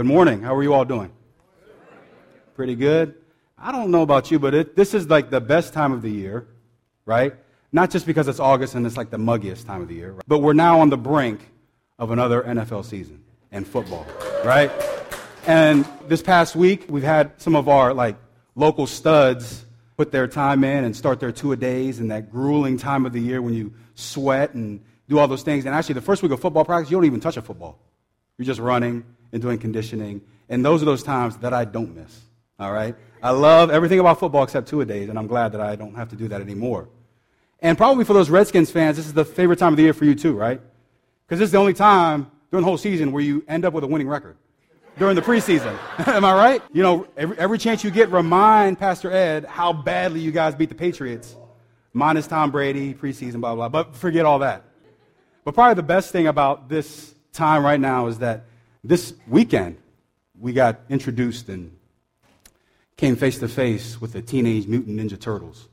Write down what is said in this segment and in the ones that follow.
Good morning. How are you all doing? Pretty good. I don't know about you, but it, this is like the best time of the year, right? Not just because it's August and it's like the muggiest time of the year, right? but we're now on the brink of another NFL season and football, right? And this past week, we've had some of our like local studs put their time in and start their two a days in that grueling time of the year when you sweat and do all those things. And actually, the first week of football practice, you don't even touch a football. You're just running and doing conditioning. And those are those times that I don't miss. All right? I love everything about football except two a days, and I'm glad that I don't have to do that anymore. And probably for those Redskins fans, this is the favorite time of the year for you too, right? Because this is the only time during the whole season where you end up with a winning record during the preseason. Am I right? You know, every, every chance you get, remind Pastor Ed how badly you guys beat the Patriots, minus Tom Brady, preseason, blah, blah. But forget all that. But probably the best thing about this time right now is that this weekend we got introduced and came face to face with the Teenage Mutant Ninja Turtles.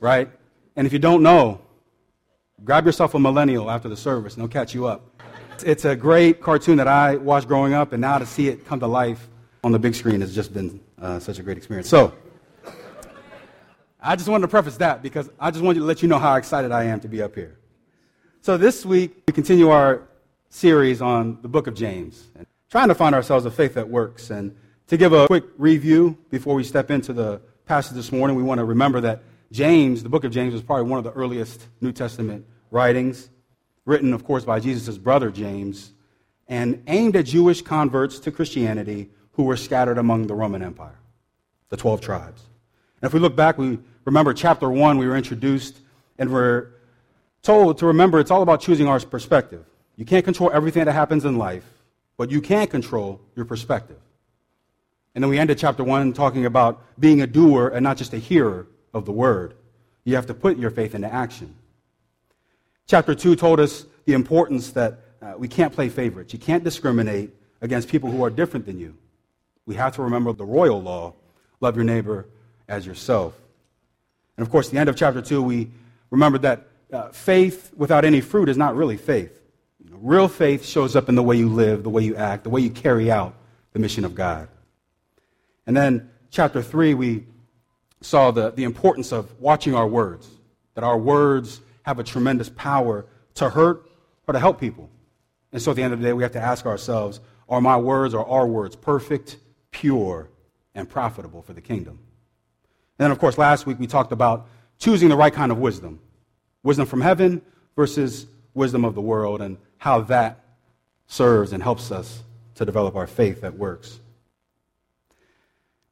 Right? And if you don't know, grab yourself a millennial after the service and they'll catch you up. It's a great cartoon that I watched growing up, and now to see it come to life on the big screen has just been uh, such a great experience. So, I just wanted to preface that because I just wanted to let you know how excited I am to be up here. So, this week, we continue our series on the book of James, and trying to find ourselves a faith that works. And to give a quick review before we step into the passage this morning, we want to remember that James, the book of James, was probably one of the earliest New Testament writings written, of course, by Jesus' brother James, and aimed at Jewish converts to Christianity who were scattered among the Roman Empire, the 12 tribes. And if we look back, we remember chapter 1, we were introduced and we're told to remember it's all about choosing our perspective. You can't control everything that happens in life, but you can control your perspective. And then we ended chapter 1 talking about being a doer and not just a hearer of the word. You have to put your faith into action. Chapter 2 told us the importance that uh, we can't play favorites. You can't discriminate against people who are different than you. We have to remember the royal law love your neighbor as yourself. And of course, the end of chapter 2, we remember that uh, faith without any fruit is not really faith. Real faith shows up in the way you live, the way you act, the way you carry out the mission of God. And then, chapter 3, we saw the, the importance of watching our words, that our words have a tremendous power to hurt or to help people. And so at the end of the day, we have to ask ourselves are my words or our words perfect, pure, and profitable for the kingdom? And then, of course, last week we talked about choosing the right kind of wisdom wisdom from heaven versus wisdom of the world and how that serves and helps us to develop our faith that works.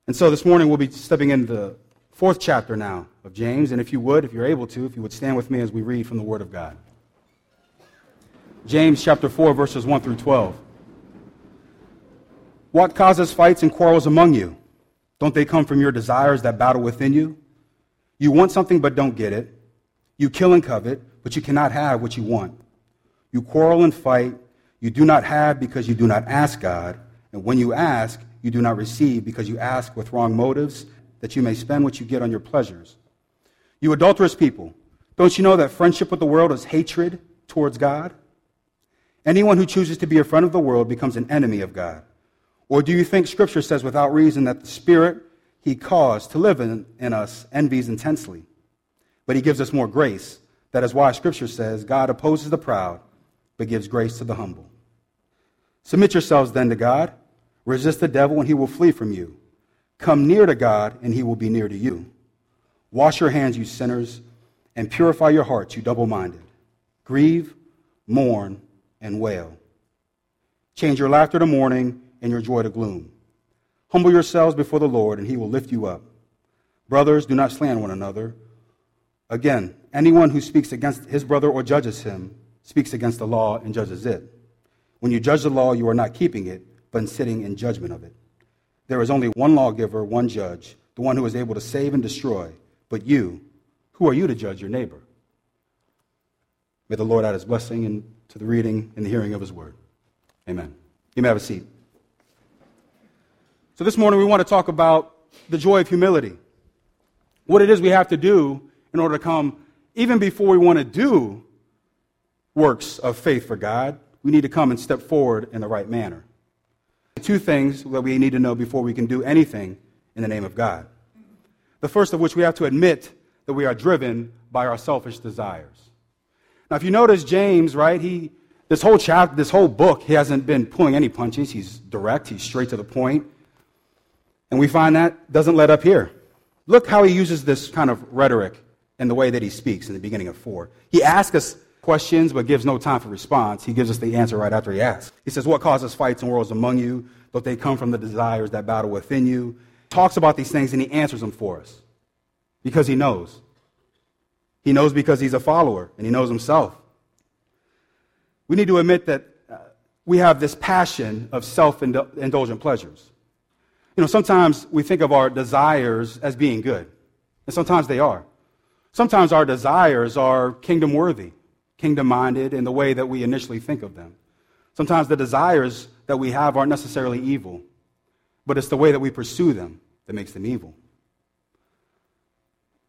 And so this morning we'll be stepping into the fourth chapter now of James. And if you would, if you're able to, if you would stand with me as we read from the Word of God. James chapter 4, verses 1 through 12. What causes fights and quarrels among you? Don't they come from your desires that battle within you? You want something but don't get it. You kill and covet, but you cannot have what you want. You quarrel and fight. You do not have because you do not ask God. And when you ask, you do not receive because you ask with wrong motives that you may spend what you get on your pleasures. You adulterous people, don't you know that friendship with the world is hatred towards God? Anyone who chooses to be a friend of the world becomes an enemy of God. Or do you think Scripture says without reason that the Spirit He caused to live in, in us envies intensely? But He gives us more grace. That is why Scripture says God opposes the proud, but gives grace to the humble. Submit yourselves then to God. Resist the devil, and he will flee from you. Come near to God, and he will be near to you. Wash your hands, you sinners, and purify your hearts, you double minded. Grieve, mourn, and wail. Change your laughter to mourning and your joy to gloom. Humble yourselves before the Lord, and he will lift you up. Brothers, do not slander one another. Again, anyone who speaks against his brother or judges him speaks against the law and judges it. When you judge the law, you are not keeping it, but sitting in judgment of it. There is only one lawgiver, one judge, the one who is able to save and destroy. But you, who are you to judge your neighbor? May the Lord add his blessing to the reading and the hearing of his word. Amen. You may have a seat. So this morning we want to talk about the joy of humility. What it is we have to do in order to come, even before we want to do works of faith for God, we need to come and step forward in the right manner. two things that we need to know before we can do anything in the name of God. The first of which we have to admit that we are driven by our selfish desires. Now, if you notice James, right, he, this whole chapter, this whole book, he hasn't been pulling any punches. He's direct, he's straight to the point. And we find that doesn't let up here. Look how he uses this kind of rhetoric in the way that he speaks in the beginning of 4. He asks us questions but gives no time for response. He gives us the answer right after he asks. He says, What causes fights and wars among you? Don't they come from the desires that battle within you? Talks about these things and he answers them for us because he knows. He knows because he's a follower and he knows himself. We need to admit that uh, we have this passion of self indulgent pleasures. You know, sometimes we think of our desires as being good, and sometimes they are. Sometimes our desires are kingdom worthy, kingdom minded in the way that we initially think of them. Sometimes the desires that we have aren't necessarily evil, but it's the way that we pursue them that makes them evil.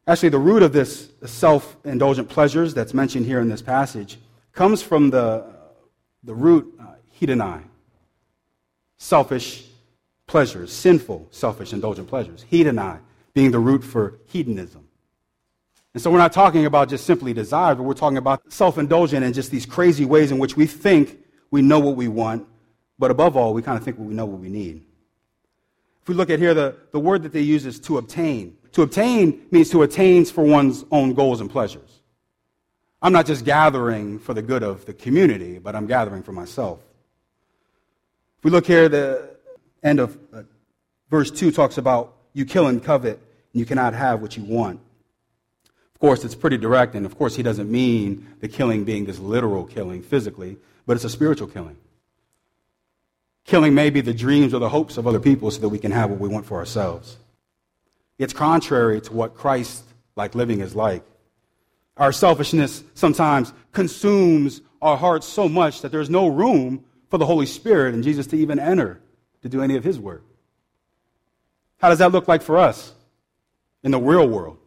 Actually, the root of this self indulgent pleasures that's mentioned here in this passage comes from the, the root uh, hedonai, selfish pleasures, sinful, selfish, indulgent pleasures. Hedonai being the root for hedonism. And so we're not talking about just simply desires, but we're talking about self indulgent and just these crazy ways in which we think we know what we want, but above all, we kind of think we know what we need. If we look at here, the, the word that they use is to obtain. To obtain means to attain for one's own goals and pleasures. I'm not just gathering for the good of the community, but I'm gathering for myself. If we look here, the end of uh, verse 2 talks about you kill and covet, and you cannot have what you want. Course, it's pretty direct, and of course, he doesn't mean the killing being this literal killing physically, but it's a spiritual killing. Killing maybe the dreams or the hopes of other people so that we can have what we want for ourselves. It's contrary to what Christ like living is like. Our selfishness sometimes consumes our hearts so much that there's no room for the Holy Spirit and Jesus to even enter to do any of his work. How does that look like for us in the real world?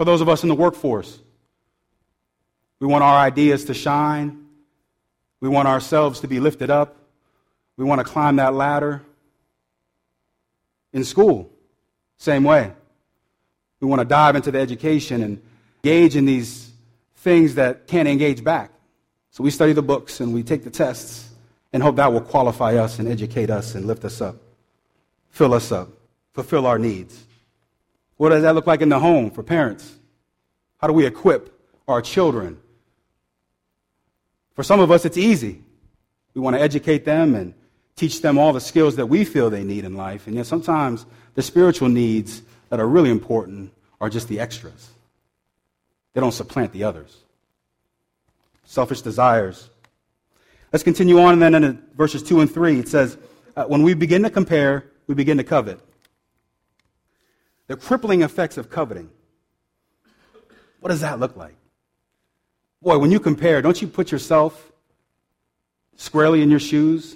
For those of us in the workforce, we want our ideas to shine. We want ourselves to be lifted up. We want to climb that ladder. In school, same way. We want to dive into the education and engage in these things that can't engage back. So we study the books and we take the tests and hope that will qualify us and educate us and lift us up, fill us up, fulfill our needs. What does that look like in the home for parents? How do we equip our children? For some of us, it's easy. We want to educate them and teach them all the skills that we feel they need in life. And yet sometimes the spiritual needs that are really important are just the extras. They don't supplant the others. Selfish desires. Let's continue on, and then in verses 2 and 3, it says, uh, When we begin to compare, we begin to covet. The crippling effects of coveting. What does that look like? Boy, when you compare, don't you put yourself squarely in your shoes?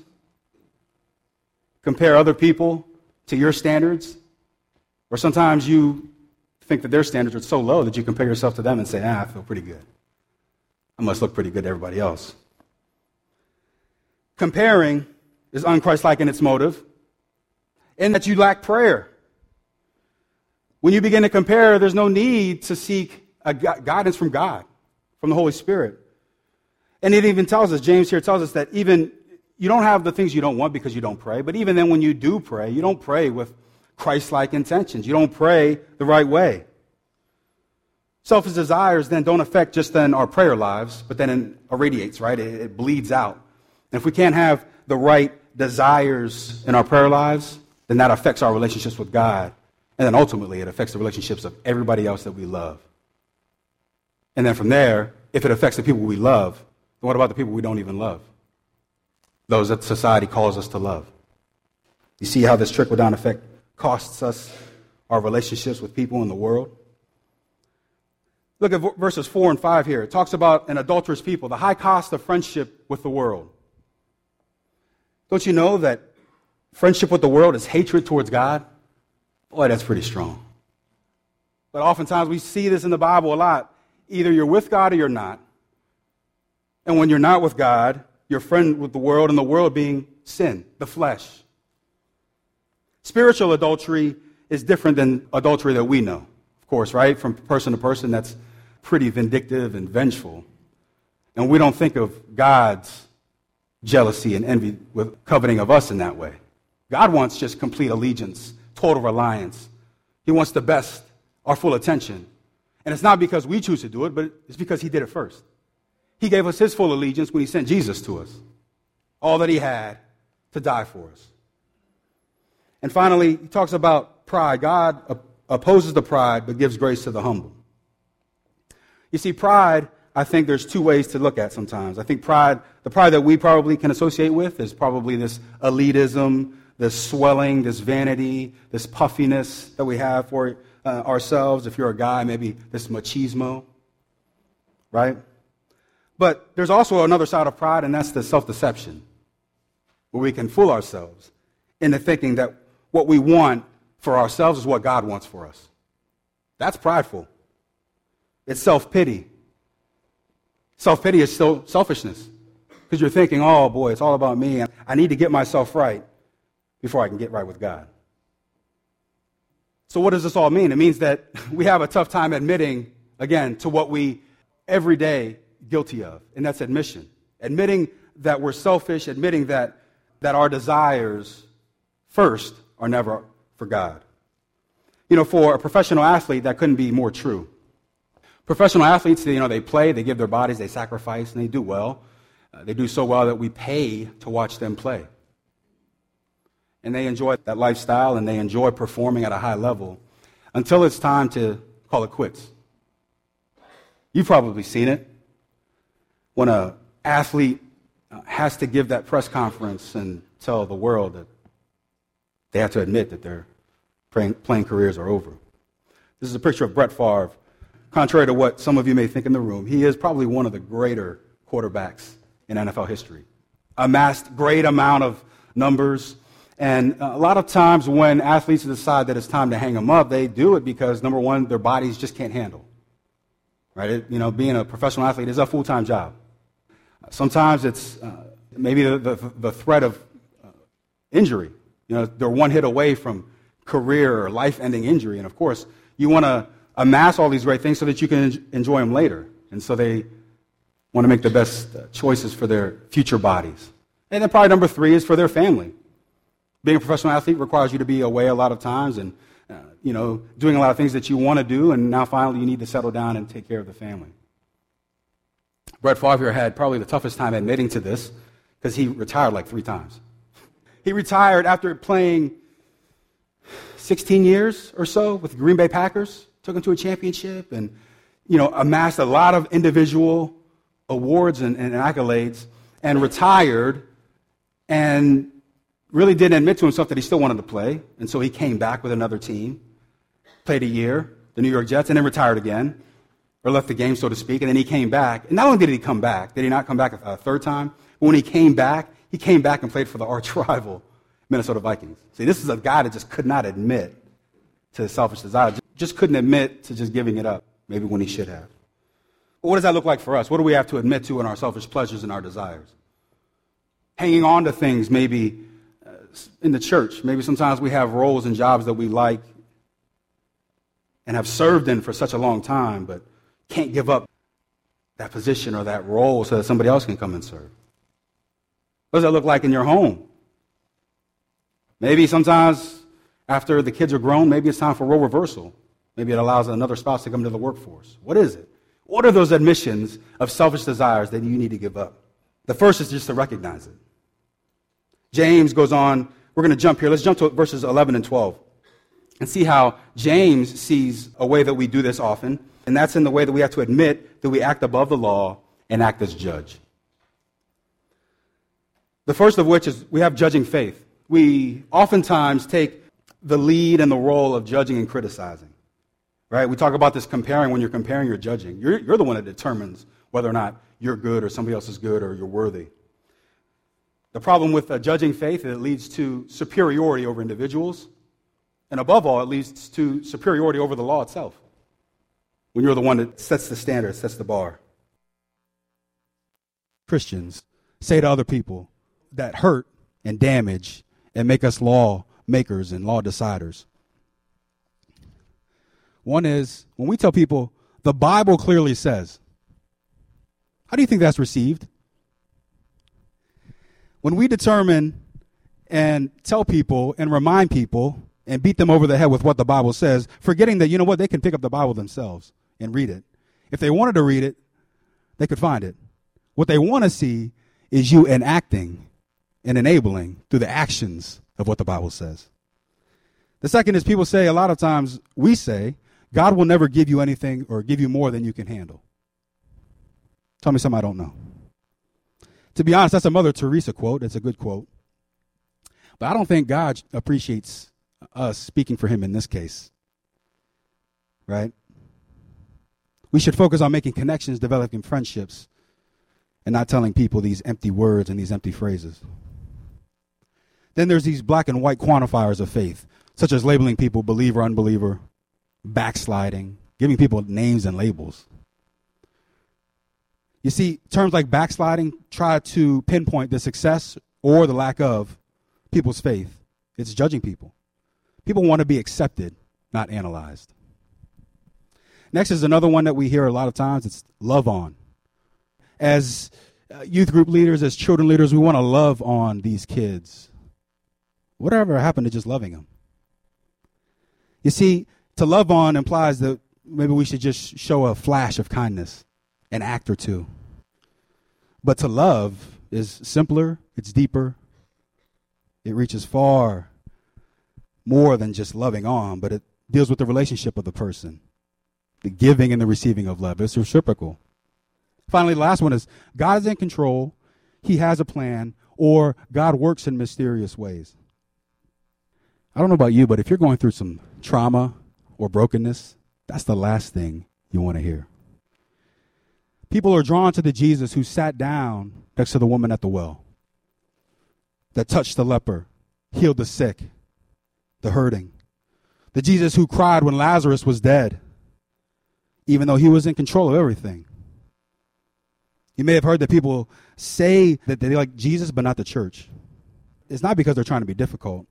Compare other people to your standards? Or sometimes you think that their standards are so low that you compare yourself to them and say, ah, I feel pretty good. I must look pretty good to everybody else. Comparing is unchristlike in its motive, in that you lack prayer. When you begin to compare, there's no need to seek guidance from God, from the Holy Spirit. And it even tells us, James here tells us that even you don't have the things you don't want because you don't pray, but even then when you do pray, you don't pray with Christ like intentions. You don't pray the right way. Selfish desires then don't affect just then our prayer lives, but then it irradiates, right? It, it bleeds out. And if we can't have the right desires in our prayer lives, then that affects our relationships with God. And then ultimately, it affects the relationships of everybody else that we love. And then from there, if it affects the people we love, then what about the people we don't even love? Those that society calls us to love. You see how this trickle down effect costs us our relationships with people in the world? Look at verses 4 and 5 here. It talks about an adulterous people, the high cost of friendship with the world. Don't you know that friendship with the world is hatred towards God? Boy, that's pretty strong. But oftentimes we see this in the Bible a lot. Either you're with God or you're not. And when you're not with God, you're friend with the world, and the world being sin, the flesh. Spiritual adultery is different than adultery that we know, of course, right? From person to person, that's pretty vindictive and vengeful. And we don't think of God's jealousy and envy with coveting of us in that way. God wants just complete allegiance, total reliance. He wants the best, our full attention. And it's not because we choose to do it, but it's because He did it first. He gave us His full allegiance when He sent Jesus to us, all that He had to die for us. And finally, He talks about pride. God opposes the pride, but gives grace to the humble. You see, pride, I think there's two ways to look at sometimes. I think pride, the pride that we probably can associate with is probably this elitism, this swelling, this vanity, this puffiness that we have for uh, ourselves. If you're a guy, maybe this machismo, right? But there's also another side of pride, and that's the self deception, where we can fool ourselves into thinking that what we want for ourselves is what God wants for us. That's prideful. It's self pity. Self pity is still selfishness because you're thinking, oh boy, it's all about me, and I need to get myself right before I can get right with God. So, what does this all mean? It means that we have a tough time admitting, again, to what we every day guilty of, and that's admission. Admitting that we're selfish, admitting that, that our desires first are never for God. You know, for a professional athlete, that couldn't be more true. Professional athletes, you know, they play, they give their bodies, they sacrifice, and they do well. Uh, they do so well that we pay to watch them play and they enjoy that lifestyle and they enjoy performing at a high level until it's time to call it quits. You've probably seen it. When an athlete uh, has to give that press conference and tell the world that they have to admit that their playing careers are over. This is a picture of Brett Favre. Contrary to what some of you may think in the room, he is probably one of the greater quarterbacks in NFL history. Amassed great amount of numbers, and a lot of times when athletes decide that it's time to hang them up, they do it because, number one, their bodies just can't handle. Right? It, you know, being a professional athlete is a full time job. Sometimes it's uh, maybe the, the, the, threat of uh, injury. You know, they're one hit away from career or life ending injury. And of course, you want to amass all these great things so that you can enjoy them later. And so they want to make the best choices for their future bodies. And then probably number three is for their family being a professional athlete requires you to be away a lot of times and, uh, you know, doing a lot of things that you want to do, and now finally you need to settle down and take care of the family. Brett Favre had probably the toughest time admitting to this because he retired like three times. He retired after playing 16 years or so with the Green Bay Packers, took them to a championship, and, you know, amassed a lot of individual awards and, and accolades, and retired and really didn't admit to himself that he still wanted to play, and so he came back with another team, played a year, the New York Jets, and then retired again, or left the game, so to speak, and then he came back. And not only did he come back, did he not come back a third time? But when he came back, he came back and played for the arch rival, Minnesota Vikings. See, this is a guy that just could not admit to his selfish desire, just couldn't admit to just giving it up, maybe when he should have. But what does that look like for us? What do we have to admit to in our selfish pleasures and our desires? Hanging on to things maybe in the church. Maybe sometimes we have roles and jobs that we like and have served in for such a long time, but can't give up that position or that role so that somebody else can come and serve. What does that look like in your home? Maybe sometimes after the kids are grown, maybe it's time for role reversal. Maybe it allows another spouse to come to the workforce. What is it? What are those admissions of selfish desires that you need to give up? The first is just to recognize it. James goes on. We're going to jump here. Let's jump to verses 11 and 12 and see how James sees a way that we do this often. And that's in the way that we have to admit that we act above the law and act as judge. The first of which is we have judging faith. We oftentimes take the lead and the role of judging and criticizing. Right? We talk about this comparing. When you're comparing, you're judging. You're, you're the one that determines whether or not you're good or somebody else is good or you're worthy. The problem with uh, judging faith is it leads to superiority over individuals. And above all, it leads to superiority over the law itself. When you're the one that sets the standard, sets the bar. Christians say to other people that hurt and damage and make us law makers and law deciders. One is when we tell people the Bible clearly says, how do you think that's received? When we determine and tell people and remind people and beat them over the head with what the Bible says, forgetting that, you know what, they can pick up the Bible themselves and read it. If they wanted to read it, they could find it. What they want to see is you enacting and enabling through the actions of what the Bible says. The second is people say, a lot of times we say, God will never give you anything or give you more than you can handle. Tell me something I don't know. To be honest, that's a Mother Teresa quote. It's a good quote. But I don't think God appreciates us speaking for him in this case. Right? We should focus on making connections, developing friendships, and not telling people these empty words and these empty phrases. Then there's these black and white quantifiers of faith, such as labeling people believer, unbeliever, backsliding, giving people names and labels. You see, terms like backsliding try to pinpoint the success or the lack of people's faith. It's judging people. People want to be accepted, not analyzed. Next is another one that we hear a lot of times. It's love on. As uh, youth group leaders, as children leaders, we want to love on these kids. Whatever happened to just loving them? You see, to love on implies that maybe we should just show a flash of kindness, an act or two. But to love is simpler, it's deeper, it reaches far more than just loving on, but it deals with the relationship of the person, the giving and the receiving of love. It's reciprocal. Finally, the last one is God is in control, He has a plan, or God works in mysterious ways. I don't know about you, but if you're going through some trauma or brokenness, that's the last thing you want to hear. People are drawn to the Jesus who sat down next to the woman at the well, that touched the leper, healed the sick, the hurting. The Jesus who cried when Lazarus was dead, even though he was in control of everything. You may have heard that people say that they like Jesus, but not the church. It's not because they're trying to be difficult,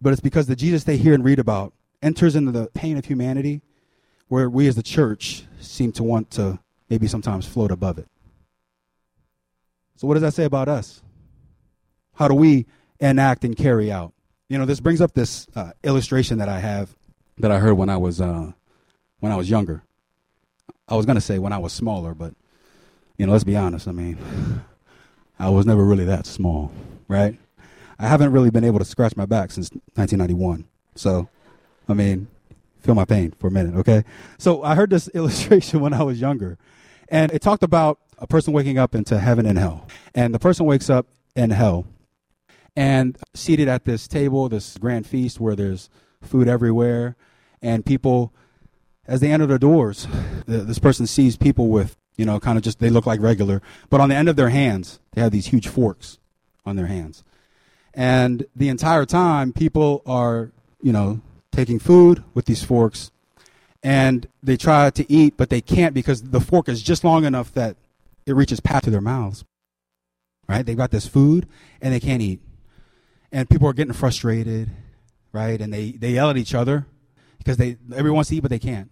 but it's because the Jesus they hear and read about enters into the pain of humanity where we as the church seem to want to maybe sometimes float above it. So, what does that say about us? How do we enact and carry out you know, this brings up this uh, illustration that I have that I heard when I was uh, when I was younger. I was gonna say when I was smaller, but you know, let's be honest. I mean, I was never really that small, right? I haven't really been able to scratch my back since 1991. So, I mean, feel my pain for a minute, okay? So I heard this illustration when I was younger, and it talked about a person waking up into heaven and hell, and the person wakes up in hell, and seated at this table, this grand feast where there's food everywhere, and people, as they enter the doors, the, this person sees people with, you know, kind of just, they look like regular, but on the end of their hands, they have these huge forks on their hands. And the entire time, people are, you know, taking food with these forks, and they try to eat, but they can't because the fork is just long enough that it reaches past to their mouths. Right? They've got this food, and they can't eat and people are getting frustrated, right? And they, they yell at each other because they everyone wants to eat but they can't.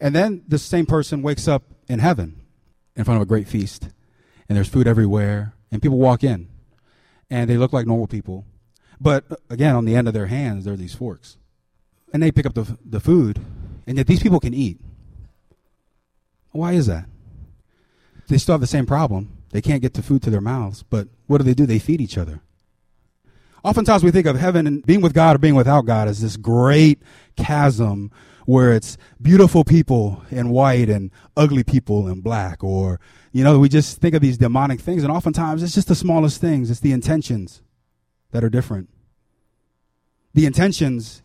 And then the same person wakes up in heaven in front of a great feast, and there's food everywhere, and people walk in, and they look like normal people, but uh, again, on the end of their hands there are these forks, and they pick up the the food, and yet these people can eat. Why is that? They still have the same problem. They can't get the food to their mouths, but what do they do? They feed each other. Oftentimes we think of heaven and being with God or being without God as this great chasm where it's beautiful people in white and ugly people in black or you know we just think of these demonic things and oftentimes it's just the smallest things it's the intentions that are different the intentions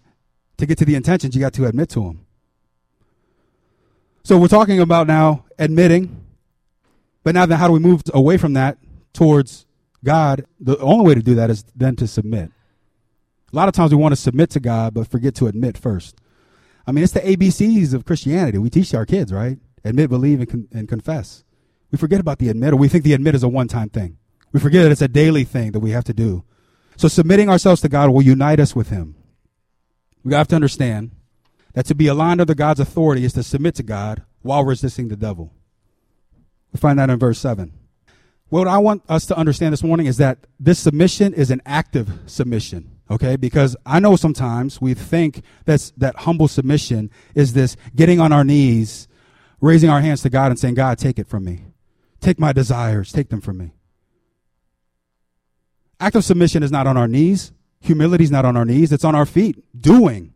to get to the intentions you got to admit to them so we're talking about now admitting but now then how do we move away from that towards God, the only way to do that is then to submit. A lot of times we want to submit to God, but forget to admit first. I mean, it's the ABCs of Christianity. We teach our kids, right? Admit, believe, and, con- and confess. We forget about the admit, or we think the admit is a one time thing. We forget that it's a daily thing that we have to do So submitting ourselves to God will unite us with Him. We have to understand that to be aligned under God's authority is to submit to God while resisting the devil. We find that in verse 7. What I want us to understand this morning is that this submission is an active submission, okay? Because I know sometimes we think that's, that humble submission is this getting on our knees, raising our hands to God and saying, God, take it from me. Take my desires, take them from me. Active submission is not on our knees. Humility is not on our knees. It's on our feet, doing,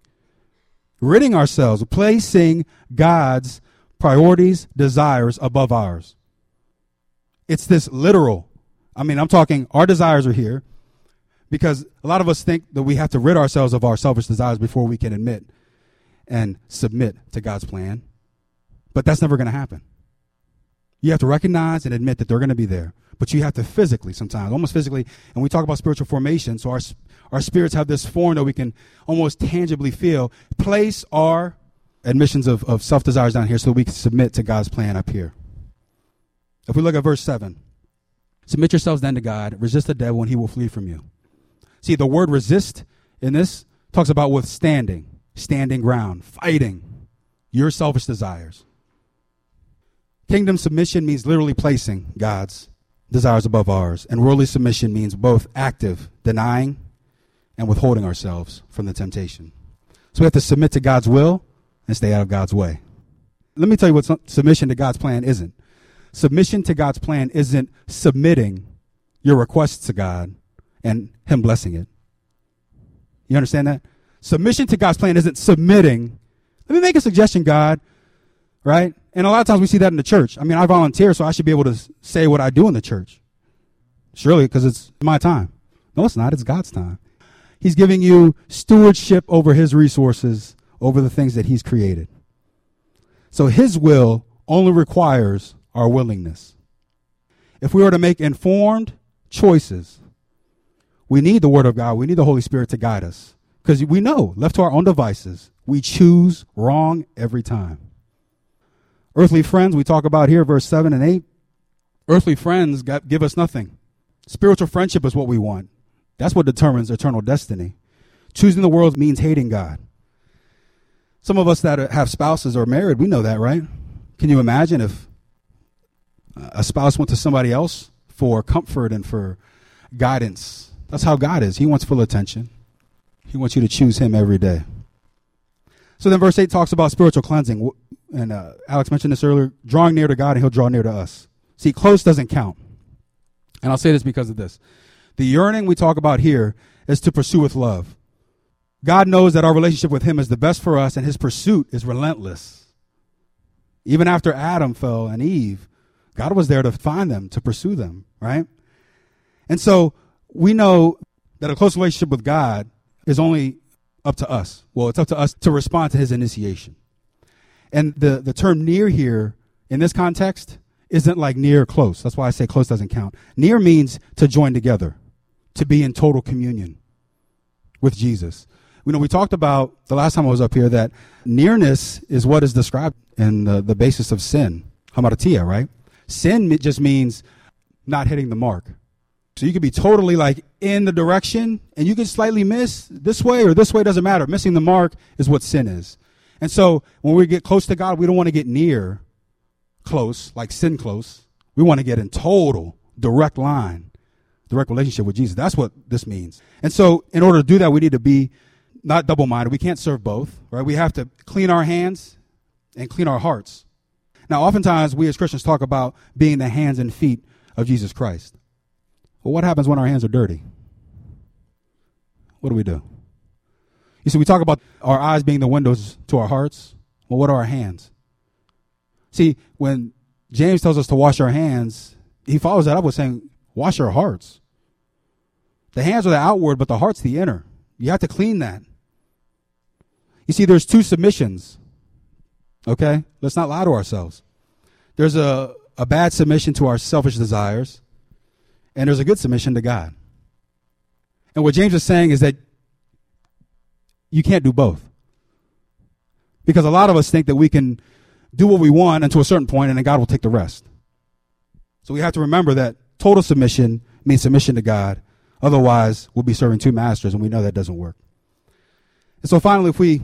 ridding ourselves, placing God's priorities, desires above ours. It's this literal. I mean, I'm talking, our desires are here because a lot of us think that we have to rid ourselves of our selfish desires before we can admit and submit to God's plan. But that's never going to happen. You have to recognize and admit that they're going to be there. But you have to physically sometimes, almost physically, and we talk about spiritual formation. So our, our spirits have this form that we can almost tangibly feel. Place our admissions of, of self desires down here so we can submit to God's plan up here. If we look at verse 7, submit yourselves then to God, resist the devil, and he will flee from you. See, the word resist in this talks about withstanding, standing ground, fighting your selfish desires. Kingdom submission means literally placing God's desires above ours, and worldly submission means both active, denying, and withholding ourselves from the temptation. So we have to submit to God's will and stay out of God's way. Let me tell you what submission to God's plan isn't. Submission to God's plan isn't submitting your requests to God and Him blessing it. You understand that? Submission to God's plan isn't submitting. Let me make a suggestion, God, right? And a lot of times we see that in the church. I mean, I volunteer, so I should be able to say what I do in the church. Surely, because it's my time. No, it's not. It's God's time. He's giving you stewardship over His resources, over the things that He's created. So His will only requires our willingness. If we were to make informed choices, we need the Word of God. We need the Holy Spirit to guide us. Because we know, left to our own devices, we choose wrong every time. Earthly friends, we talk about here, verse 7 and 8. Earthly friends give us nothing. Spiritual friendship is what we want. That's what determines eternal destiny. Choosing the world means hating God. Some of us that have spouses or married, we know that, right? Can you imagine if a spouse went to somebody else for comfort and for guidance. That's how God is. He wants full attention. He wants you to choose Him every day. So then, verse 8 talks about spiritual cleansing. And uh, Alex mentioned this earlier drawing near to God, and He'll draw near to us. See, close doesn't count. And I'll say this because of this. The yearning we talk about here is to pursue with love. God knows that our relationship with Him is the best for us, and His pursuit is relentless. Even after Adam fell and Eve, God was there to find them, to pursue them, right? And so we know that a close relationship with God is only up to us. Well, it's up to us to respond to his initiation. And the, the term near here in this context isn't like near close. That's why I say close doesn't count. Near means to join together, to be in total communion with Jesus. You know, we talked about the last time I was up here that nearness is what is described in the, the basis of sin. Hamartia, right? Sin just means not hitting the mark. So you could be totally like in the direction and you can slightly miss this way or this way, doesn't matter. Missing the mark is what sin is. And so when we get close to God, we don't want to get near close, like sin close. We want to get in total direct line, direct relationship with Jesus. That's what this means. And so in order to do that, we need to be not double minded. We can't serve both, right? We have to clean our hands and clean our hearts. Now, oftentimes we as Christians talk about being the hands and feet of Jesus Christ. Well, what happens when our hands are dirty? What do we do? You see, we talk about our eyes being the windows to our hearts. Well, what are our hands? See, when James tells us to wash our hands, he follows that up with saying, wash our hearts. The hands are the outward, but the heart's the inner. You have to clean that. You see, there's two submissions Okay? Let's not lie to ourselves. There's a, a bad submission to our selfish desires, and there's a good submission to God. And what James is saying is that you can't do both. Because a lot of us think that we can do what we want until a certain point and then God will take the rest. So we have to remember that total submission means submission to God. Otherwise, we'll be serving two masters, and we know that doesn't work. And so finally, if we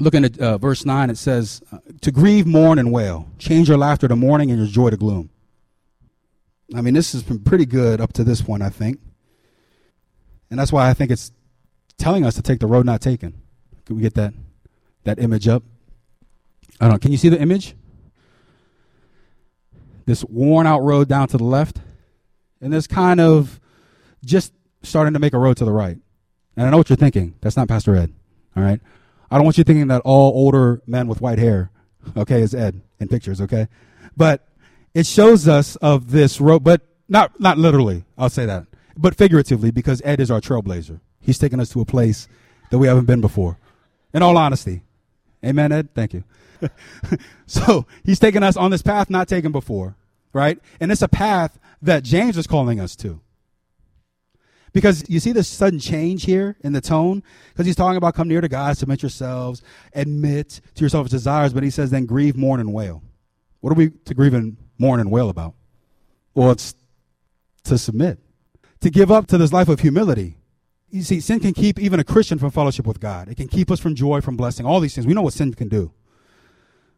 look at uh, verse 9, it says, uh, To grieve, mourn, and wail. Change your laughter to mourning and your joy to gloom. I mean, this has been pretty good up to this point, I think. And that's why I think it's telling us to take the road not taken. Can we get that, that image up? I don't know. Can you see the image? This worn out road down to the left, and this kind of just starting to make a road to the right. And I know what you're thinking. That's not Pastor Ed. All right. I don't want you thinking that all older men with white hair, okay, is Ed in pictures, okay? But it shows us of this road, but not not literally. I'll say that, but figuratively, because Ed is our trailblazer. He's taking us to a place that we haven't been before. In all honesty, Amen, Ed. Thank you. so he's taking us on this path not taken before, right? And it's a path that James is calling us to. Because you see this sudden change here in the tone? Because he's talking about come near to God, submit yourselves, admit to yourselves desires, but he says then grieve, mourn, and wail. What are we to grieve and mourn and wail about? Well, it's to submit, to give up to this life of humility. You see, sin can keep even a Christian from fellowship with God. It can keep us from joy, from blessing, all these things. We know what sin can do,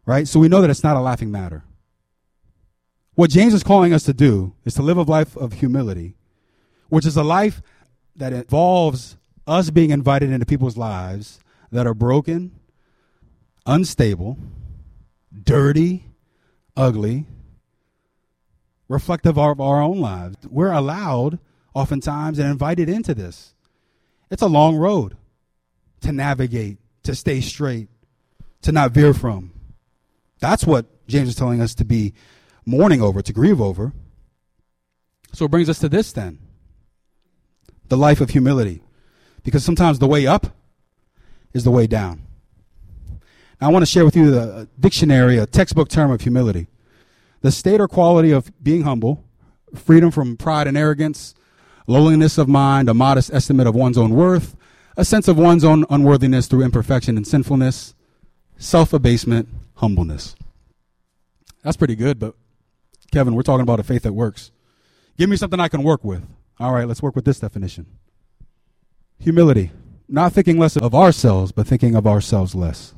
right? So we know that it's not a laughing matter. What James is calling us to do is to live a life of humility which is a life that involves us being invited into people's lives that are broken, unstable, dirty, ugly, reflective of our own lives. We're allowed, oftentimes, and invited into this. It's a long road to navigate, to stay straight, to not veer from. That's what James is telling us to be mourning over, to grieve over. So it brings us to this then the life of humility. Because sometimes the way up is the way down. Now, I want to share with you the uh, dictionary, a textbook term of humility. The state or quality of being humble, freedom from pride and arrogance, lowliness of mind, a modest estimate of one's own worth, a sense of one's own unworthiness through imperfection and sinfulness, self abasement, humbleness. That's pretty good, but Kevin, we're talking about a faith that works. Give me something I can work with. All right, let's work with this definition humility, not thinking less of ourselves, but thinking of ourselves less.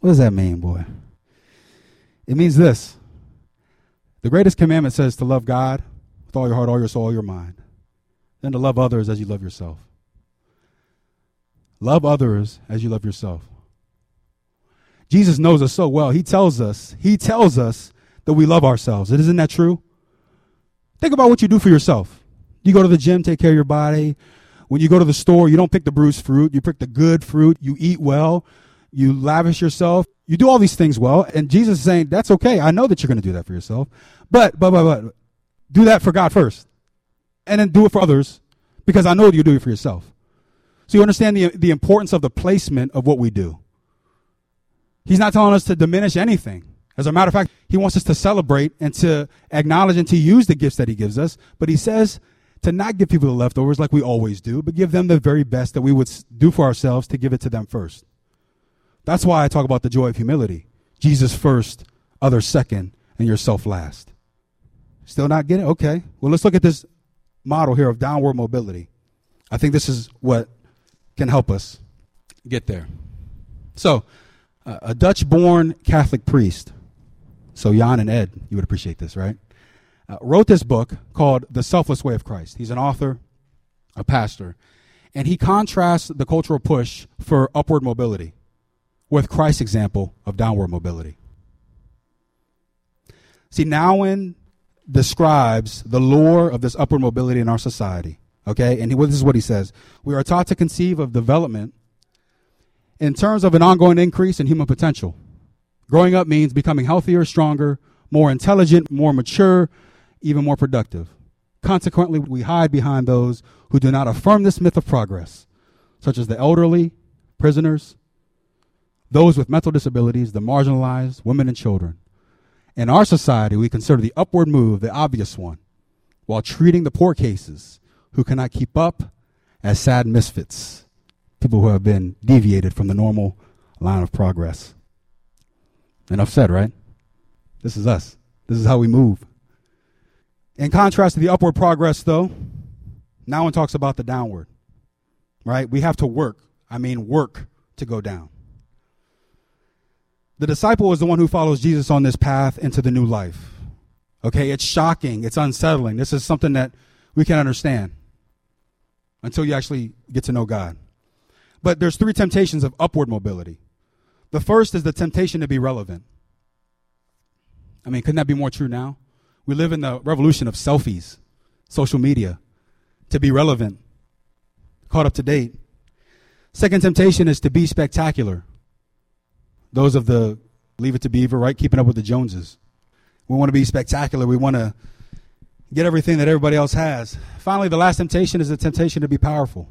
What does that mean, boy? It means this the greatest commandment says to love God with all your heart, all your soul, all your mind, then to love others as you love yourself. Love others as you love yourself. Jesus knows us so well. He tells us, he tells us that we love ourselves. Isn't that true? Think about what you do for yourself. You go to the gym, take care of your body. When you go to the store, you don't pick the bruised fruit. You pick the good fruit. You eat well. You lavish yourself. You do all these things well. And Jesus is saying, that's okay. I know that you're going to do that for yourself. But, but, but, but, do that for God first. And then do it for others because I know you do it for yourself. So you understand the, the importance of the placement of what we do. He's not telling us to diminish anything. As a matter of fact, he wants us to celebrate and to acknowledge and to use the gifts that he gives us. But he says to not give people the leftovers like we always do, but give them the very best that we would do for ourselves to give it to them first. That's why I talk about the joy of humility. Jesus first, others second, and yourself last. Still not getting it? Okay. Well, let's look at this model here of downward mobility. I think this is what can help us get there. So, a Dutch born Catholic priest so Jan and Ed, you would appreciate this, right? Uh, wrote this book called The Selfless Way of Christ. He's an author, a pastor, and he contrasts the cultural push for upward mobility with Christ's example of downward mobility. See, Nouwen describes the lure of this upward mobility in our society. Okay, and he, this is what he says: We are taught to conceive of development in terms of an ongoing increase in human potential Growing up means becoming healthier, stronger, more intelligent, more mature, even more productive. Consequently, we hide behind those who do not affirm this myth of progress, such as the elderly, prisoners, those with mental disabilities, the marginalized, women and children. In our society, we consider the upward move the obvious one, while treating the poor cases who cannot keep up as sad misfits, people who have been deviated from the normal line of progress. Enough said, right? This is us. This is how we move. In contrast to the upward progress, though, Nouwen talks about the downward, right? We have to work. I mean, work to go down. The disciple is the one who follows Jesus on this path into the new life. Okay, it's shocking, it's unsettling. This is something that we can understand until you actually get to know God. But there's three temptations of upward mobility. The first is the temptation to be relevant. I mean, couldn't that be more true now? We live in the revolution of selfies, social media, to be relevant, caught up to date. Second temptation is to be spectacular. Those of the Leave It to Beaver, right? Keeping up with the Joneses. We want to be spectacular. We want to get everything that everybody else has. Finally, the last temptation is the temptation to be powerful.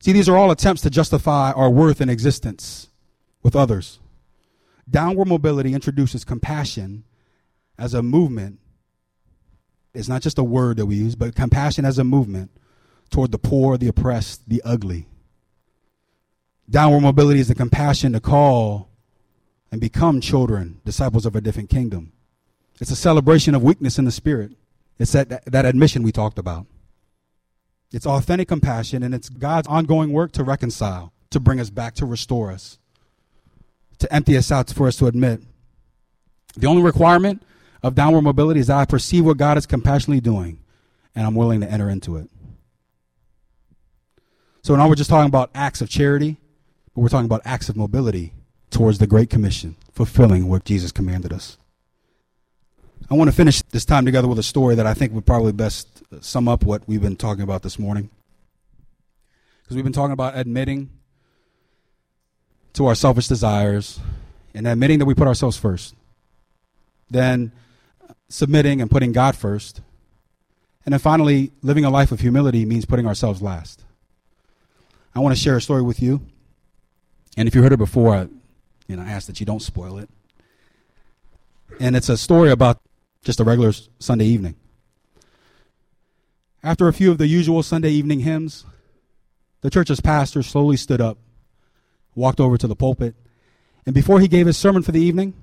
See, these are all attempts to justify our worth and existence with others. Downward mobility introduces compassion as a movement. It's not just a word that we use, but compassion as a movement toward the poor, the oppressed, the ugly. Downward mobility is the compassion to call and become children, disciples of a different kingdom. It's a celebration of weakness in the spirit. It's that, that admission we talked about. It's authentic compassion, and it's God's ongoing work to reconcile, to bring us back, to restore us, to empty us out for us to admit. The only requirement of downward mobility is that I perceive what God is compassionately doing, and I'm willing to enter into it. So now we're just talking about acts of charity, but we're talking about acts of mobility towards the Great Commission, fulfilling what Jesus commanded us. I want to finish this time together with a story that I think would probably best sum up what we've been talking about this morning. Because we've been talking about admitting to our selfish desires and admitting that we put ourselves first. Then submitting and putting God first. And then finally, living a life of humility means putting ourselves last. I want to share a story with you. And if you heard it before, I, you know, I ask that you don't spoil it. And it's a story about just a regular Sunday evening. After a few of the usual Sunday evening hymns, the church's pastor slowly stood up, walked over to the pulpit, and before he gave his sermon for the evening,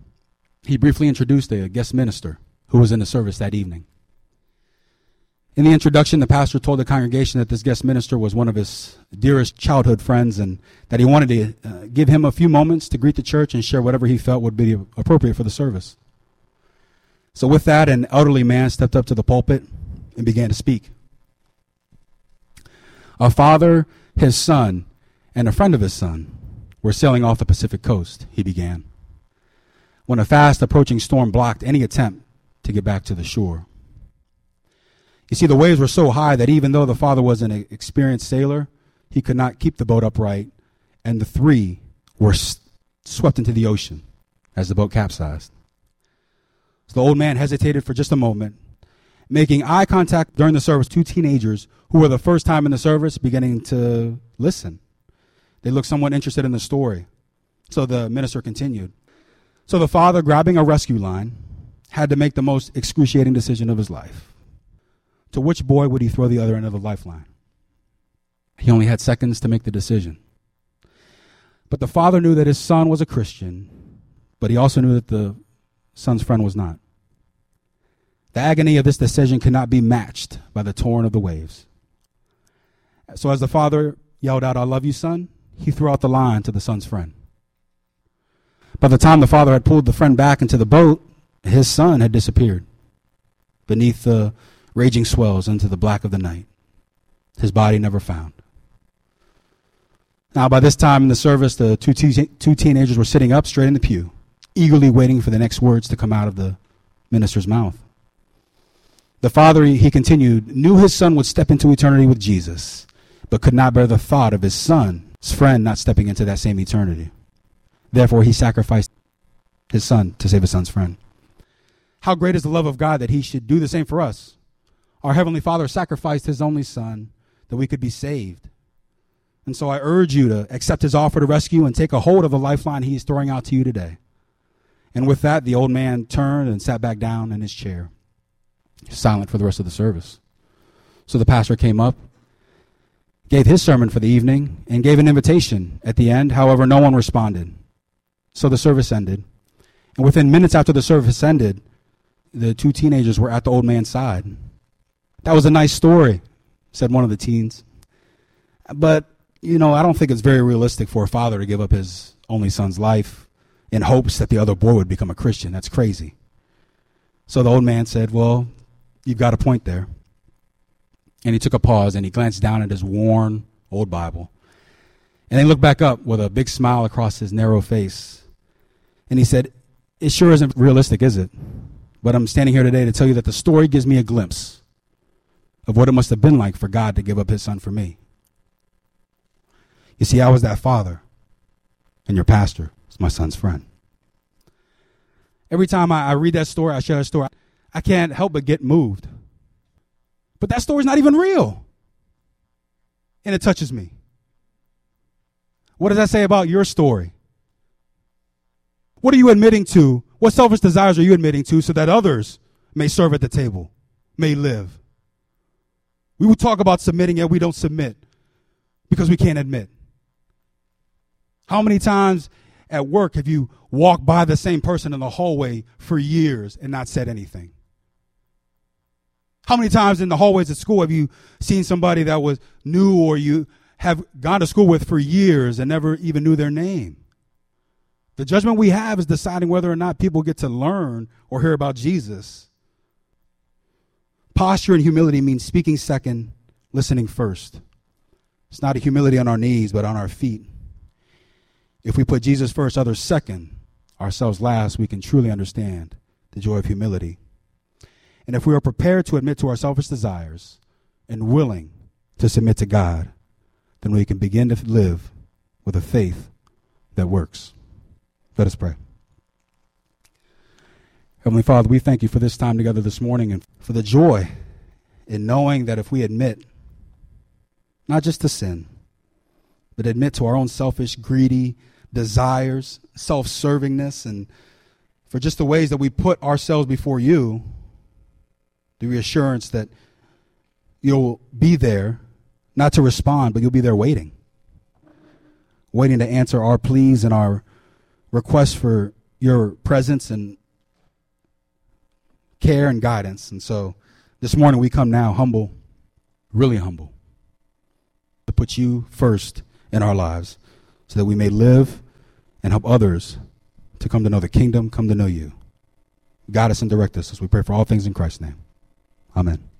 he briefly introduced a guest minister who was in the service that evening. In the introduction, the pastor told the congregation that this guest minister was one of his dearest childhood friends and that he wanted to uh, give him a few moments to greet the church and share whatever he felt would be appropriate for the service. So, with that, an elderly man stepped up to the pulpit and began to speak. A father, his son, and a friend of his son were sailing off the Pacific coast, he began, when a fast approaching storm blocked any attempt to get back to the shore. You see, the waves were so high that even though the father was an experienced sailor, he could not keep the boat upright, and the three were swept into the ocean as the boat capsized. So the old man hesitated for just a moment, making eye contact during the service. Two teenagers who were the first time in the service beginning to listen. They looked somewhat interested in the story. So the minister continued. So the father, grabbing a rescue line, had to make the most excruciating decision of his life. To which boy would he throw the other end of the lifeline? He only had seconds to make the decision. But the father knew that his son was a Christian, but he also knew that the son's friend was not. The agony of this decision could not be matched by the torrent of the waves. So, as the father yelled out, I love you, son, he threw out the line to the son's friend. By the time the father had pulled the friend back into the boat, his son had disappeared beneath the raging swells into the black of the night. His body never found. Now, by this time in the service, the two, te- two teenagers were sitting up straight in the pew eagerly waiting for the next words to come out of the minister's mouth. The father, he continued, knew his son would step into eternity with Jesus, but could not bear the thought of his son's friend not stepping into that same eternity. Therefore, he sacrificed his son to save his son's friend. How great is the love of God that he should do the same for us? Our Heavenly Father sacrificed his only son that we could be saved. And so I urge you to accept his offer to rescue and take a hold of the lifeline he is throwing out to you today. And with that, the old man turned and sat back down in his chair, silent for the rest of the service. So the pastor came up, gave his sermon for the evening, and gave an invitation at the end. However, no one responded. So the service ended. And within minutes after the service ended, the two teenagers were at the old man's side. That was a nice story, said one of the teens. But, you know, I don't think it's very realistic for a father to give up his only son's life in hopes that the other boy would become a Christian. That's crazy. So the old man said, Well, you've got a point there. And he took a pause and he glanced down at his worn old Bible. And then looked back up with a big smile across his narrow face. And he said, It sure isn't realistic, is it? But I'm standing here today to tell you that the story gives me a glimpse of what it must have been like for God to give up his son for me. You see, I was that father, and your pastor is my son's friend. Every time I, I read that story, I share that story, I can't help but get moved. But that story's not even real. And it touches me. What does that say about your story? What are you admitting to? What selfish desires are you admitting to so that others may serve at the table, may live? We will talk about submitting, yet we don't submit because we can't admit. How many times at work have you walked by the same person in the hallway for years and not said anything? How many times in the hallways at school have you seen somebody that was new or you have gone to school with for years and never even knew their name? The judgment we have is deciding whether or not people get to learn or hear about Jesus. Posture and humility means speaking second, listening first. It's not a humility on our knees, but on our feet. If we put Jesus first, others second, ourselves last, we can truly understand the joy of humility. And if we are prepared to admit to our selfish desires and willing to submit to God, then we can begin to live with a faith that works. Let us pray. Heavenly Father, we thank you for this time together this morning and for the joy in knowing that if we admit not just to sin, but admit to our own selfish, greedy desires, self servingness, and for just the ways that we put ourselves before you, the reassurance that you'll be there, not to respond, but you'll be there waiting, waiting to answer our pleas and our requests for your presence and care and guidance. And so this morning we come now humble, really humble, to put you first in our lives so that we may live and help others to come to know the kingdom, come to know you. Guide us and direct us as we pray for all things in Christ's name. Amen.